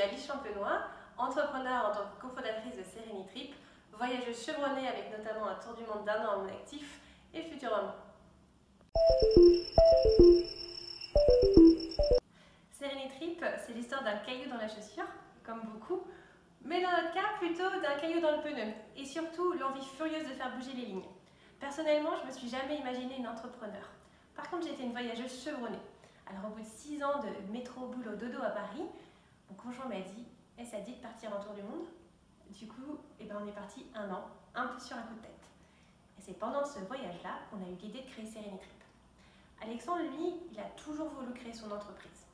Alice Champenois, entrepreneur en tant que cofondatrice de Trip, voyageuse chevronnée avec notamment un tour du monde d'un an en actif et future maman. Trip, c'est l'histoire d'un caillou dans la chaussure, comme beaucoup, mais dans notre cas, plutôt d'un caillou dans le pneu, et surtout l'envie furieuse de faire bouger les lignes. Personnellement, je ne me suis jamais imaginé une entrepreneur. Par contre, j'étais une voyageuse chevronnée. Alors, au bout de 6 ans de métro, boulot, dodo à Paris, mon conjoint m'a dit Et ça dit de partir en tour du monde? Du coup, eh ben, on est parti un an, un peu sur un coup de tête. Et c'est pendant ce voyage-là qu'on a eu l'idée de créer Trip. Alexandre, lui, il a toujours voulu créer son entreprise.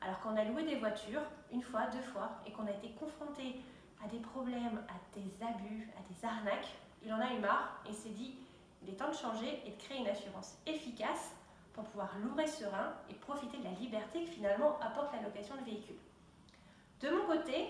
Alors qu'on a loué des voitures, une fois, deux fois, et qu'on a été confronté à des problèmes, à des abus, à des arnaques, il en a eu marre et s'est dit il est temps de changer et de créer une assurance efficace pour pouvoir louer serein et profiter de la liberté que finalement apporte la location de véhicules. De mon côté,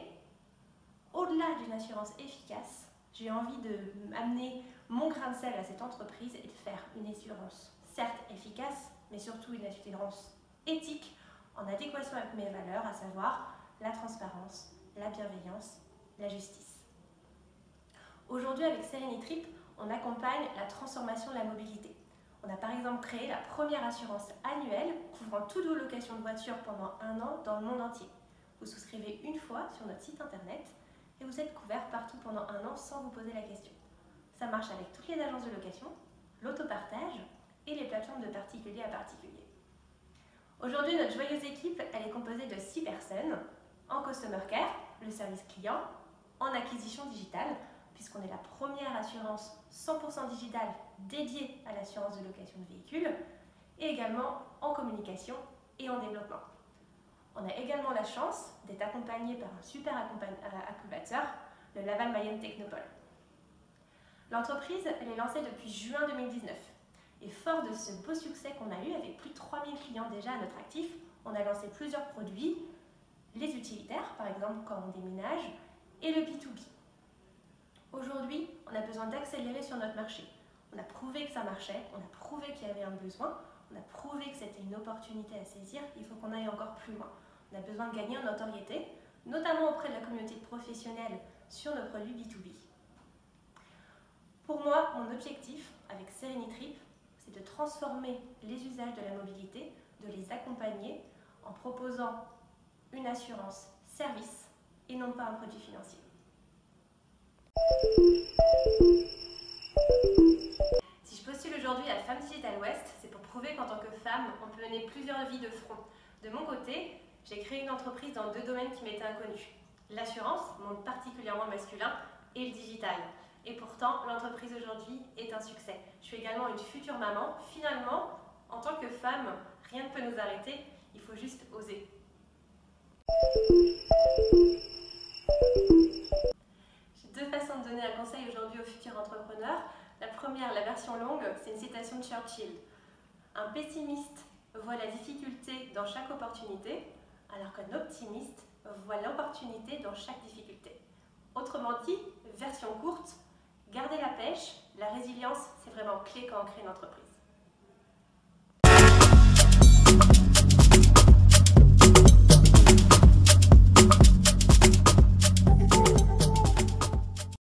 au-delà d'une assurance efficace, j'ai envie de amener mon grain de sel à cette entreprise et de faire une assurance certes efficace, mais surtout une assurance éthique en adéquation avec mes valeurs, à savoir la transparence, la bienveillance, la justice. Aujourd'hui, avec Trip, on accompagne la transformation de la mobilité. On a par exemple créé la première assurance annuelle couvrant toutes vos locations de voitures pendant un an dans le monde entier. Vous souscrivez une fois sur notre site internet et vous êtes couvert partout pendant un an sans vous poser la question. Ça marche avec toutes les agences de location, l'autopartage et les plateformes de particulier à particulier. Aujourd'hui, notre joyeuse équipe, est composée de 6 personnes en Customer Care, le service client, en acquisition digitale, puisqu'on est la première assurance 100% digitale dédiée à l'assurance de location de véhicules, et également en communication et en développement. On a également la chance d'être accompagné par un super incubateur, le Laval Mayenne Technopole. L'entreprise, elle est lancée depuis juin 2019. Et fort de ce beau succès qu'on a eu, avec plus de 3000 clients déjà à notre actif, on a lancé plusieurs produits, les utilitaires par exemple quand on déménage, et le B2B. Aujourd'hui, on a besoin d'accélérer sur notre marché. On a prouvé que ça marchait, on a prouvé qu'il y avait un besoin, on a prouvé que c'était une opportunité à saisir, il faut qu'on aille encore plus loin. On a besoin de gagner en notoriété, notamment auprès de la communauté professionnelle sur nos produits B2B. Pour moi, mon objectif avec Trip, c'est de transformer les usages de la mobilité, de les accompagner en proposant une assurance service et non pas un produit financier. Mon côté, j'ai créé une entreprise dans deux domaines qui m'étaient inconnus. L'assurance, monde particulièrement masculin, et le digital. Et pourtant, l'entreprise aujourd'hui est un succès. Je suis également une future maman. Finalement, en tant que femme, rien ne peut nous arrêter, il faut juste oser. deux façons de donner un conseil aujourd'hui aux futurs entrepreneurs. La première, la version longue, c'est une citation de Churchill. Un pessimiste voit la difficulté dans chaque opportunité, alors qu'un optimiste voit l'opportunité dans chaque difficulté. Autrement dit, version courte, garder la pêche, la résilience, c'est vraiment clé quand on crée une entreprise.